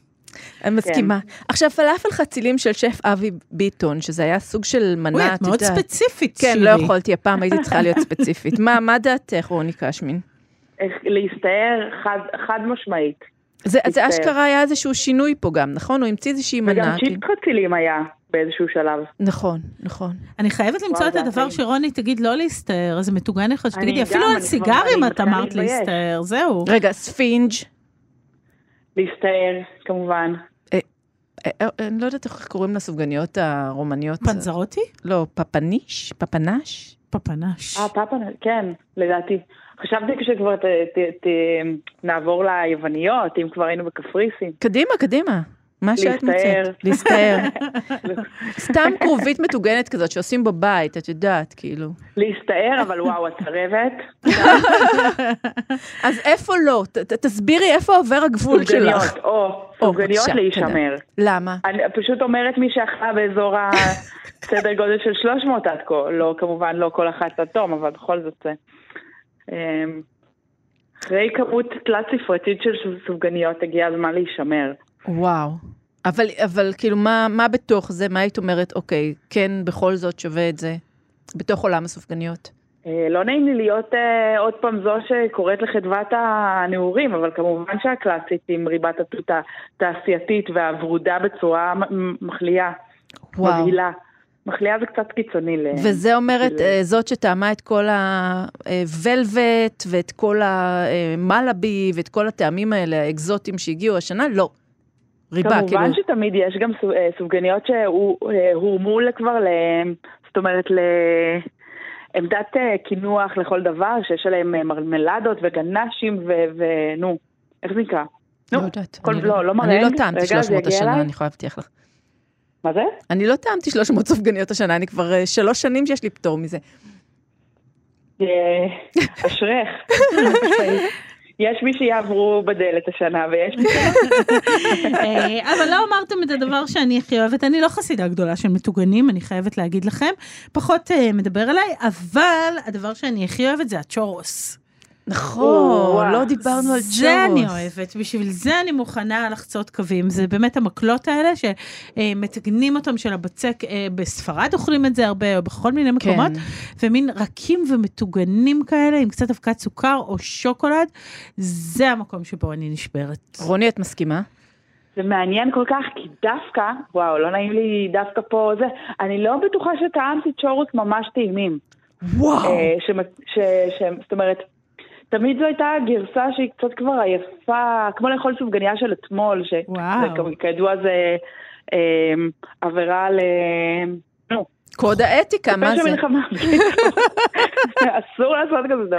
אני מסכימה. כן. עכשיו, פלאפל חצילים של שף אבי ביטון, שזה היה סוג של מנה, את יודעת. אוי, את מאוד ספציפית, כן, לא יכולתי, הפעם הייתי צריכה להיות ספציפית. מה, מה דעתך, רוני קשמין? להסתער חד משמעית. זה, זה אשכרה היה איזשהו שינוי פה גם, נכון? הוא המציא איזושהי מנה. וגם צ'יפ חצילים היה. באיזשהו שלב. נכון, נכון. אני חייבת למצוא את הדבר שרוני תגיד לא להסתער, איזה מטוגן אחד שתגידי, אפילו על סיגרים את אמרת להסתער, זהו. רגע, ספינג'. להסתער, כמובן. אה, אה, אני לא יודעת איך קוראים לסופגניות הרומניות. פנזרוטי? לא, פפנש? פפנש? פפנש. אה, פפנש, כן, לדעתי. חשבתי כשכבר נעבור ליווניות, אם כבר היינו בקפריסין. קדימה, קדימה. מה שאת מוצאת. להסתער. *laughs* סתם כרובית מטוגנת כזאת שעושים בבית, את יודעת, כאילו. להסתער, אבל וואו, את צרבת. אז איפה לא? תסבירי איפה עובר הגבול שלך. סופגניות, או, סופגניות להישמר. למה? אני פשוט אומרת מי שאכלה באזור הסדר גודל של 300 עד כה. לא, כמובן לא כל אחת עד תום, אבל בכל זאת זה. אמ, אחרי כמות תלת ספרתית של סופגניות הגיע הזמן להישמר. וואו. אבל, אבל כאילו, מה, מה בתוך זה? מה היית אומרת, אוקיי, כן, בכל זאת שווה את זה, בתוך עולם הסופגניות? אה, לא נעים לי להיות אה, עוד פעם זו שקוראת לחדוות הנעורים, אבל כמובן שהקלאסית עם ריבת התות התעשייתית והוורודה בצורה מחליאה, מבהילה. מחליאה זה קצת קיצוני. וזה אומרת, ל... אה, זאת שטעמה את כל הוולווט ואת כל המלאבי ואת כל הטעמים האלה, האקזוטיים שהגיעו השנה, לא. ריבה, כמובן כאילו... כמובן שתמיד יש גם אה, סופגניות שהורמו כבר, ל... זאת אומרת, לעמדת אה, קינוח לכל דבר, שיש עליהם אה, מרמלדות וגנשים ונו, איך זה נקרא? לא יודעת. כל... לא, לא, לא מרנג. אני לא טעמתי 300 השנה, אני יכולה להבטיח לך. מה זה? אני לא טעמתי 300 סופגניות השנה, אני כבר שלוש שנים שיש לי פטור מזה. אשרך. *laughs* יש מי שיעברו בדלת השנה ויש מי ש... *laughs* אה, אבל לא אמרתם את הדבר שאני הכי אוהבת, אני לא חסידה גדולה של מטוגנים, אני חייבת להגיד לכם, פחות uh, מדבר עליי, אבל הדבר שאני הכי אוהבת זה הצ'ורוס. נכון, לא דיברנו על ג'ורוס. זה אני אוהבת, בשביל זה אני מוכנה לחצות קווים. זה באמת המקלות האלה שמתגנים אותם של הבצק, אה, בספרד אוכלים את זה הרבה, או בכל מיני כן. מקומות, ומין רכים ומטוגנים כאלה, עם קצת אבקת סוכר או שוקולד, זה המקום שבו אני נשברת. רוני, את מסכימה? זה מעניין כל כך, כי דווקא, וואו, לא נעים לי דווקא פה זה, אני לא בטוחה שטעמתי צ'ורוס ממש טעימים. וואו. אה, ש, ש, ש, זאת אומרת, תמיד זו הייתה גרסה שהיא קצת כבר עייפה, כמו לאכול סופגניה של אתמול, שכידוע זה אה, עבירה ל... נו. קוד האתיקה, מה זה? *laughs* אסור לעשות כזה דבר.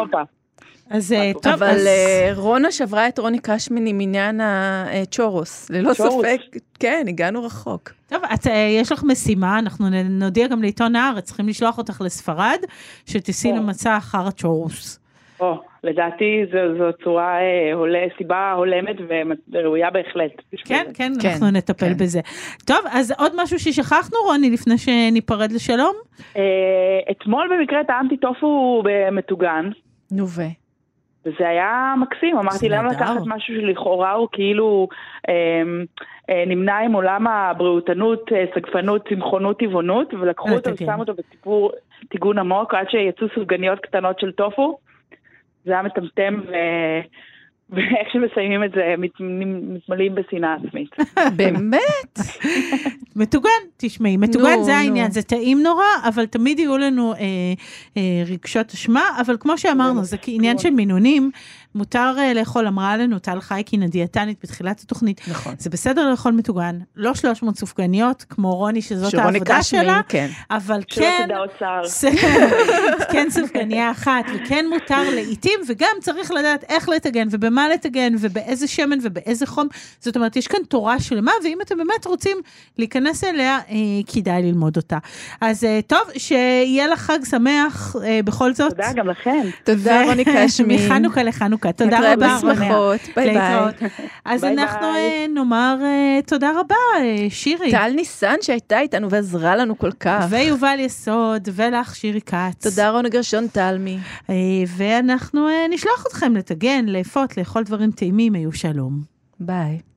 הופה. אז אה, טוב, אבל. אה, רונה שברה את רוני קשמן עם עניין הצ'ורוס, ללא צ'ורוס. ספק, כן, הגענו רחוק. טוב, את, אה, יש לך משימה, אנחנו נודיע גם לעיתון הארץ, צריכים לשלוח אותך לספרד, שתיסעי למצע אחר הצ'ורוס. או, לדעתי זו, זו צורה, אה, סיבה הולמת וראויה בהחלט. כן, כן, כן, אנחנו נטפל כן. בזה. טוב, אז עוד משהו ששכחנו, רוני, לפני שניפרד לשלום? אה, אתמול במקרה טעמתי טופו במטוגן. נו ו... וזה היה מקסים, אמרתי למה לקחת משהו שלכאורה הוא כאילו אה, אה, נמנה עם עולם הבריאותנות, אה, סגפנות, צמחונות, טבעונות, ולקחו אותו ושמו אותו בסיפור טיגון עמוק עד שיצאו סופגניות קטנות של טופו. זה היה מטמטם. ואיך שמסיימים את זה, מתמלאים בשנאה עצמית. באמת? מטוגן, תשמעי, מטוגן זה העניין, זה טעים נורא, אבל תמיד יהיו לנו אה, אה, רגשות אשמה, אבל כמו שאמרנו, זה כעניין של מינונים, מותר uh, לאכול, אמרה לנו טל חייקין, הדיאטנית בתחילת התוכנית. נכון. זה בסדר לאכול מטוגן, לא 300 סופגניות, כמו רוני, שזאת העבודה שלה, כן. אבל *laughs* כן, כן סופגניה אחת, וכן מותר לעיתים, וגם צריך לדעת איך לטגן, ובמה לטגן, ובאיזה שמן, ובאיזה חום. זאת אומרת, יש כאן תורה שלמה, ואם אתם באמת רוצים להיכנס אליה, אה, כדאי ללמוד אותה. אז אה, טוב, שיהיה לך חג שמח אה, בכל זאת. תודה גם לכם. תודה, רוני קשמי. *laughs* מחנוכה לחנוכה. חנוכה. תודה רבה. נתראה בשמחות, ביי ביי. *laughs* אז אנחנו אה, נאמר אה, תודה רבה, אה, שירי. טל ניסן שהייתה איתנו ועזרה לנו כל כך. ויובל יסוד, ולך שירי כץ. תודה רונה גרשון תלמי. ואנחנו נשלח אתכם לטגן, לאפות, לאכול דברים טעימים, היו שלום. ביי.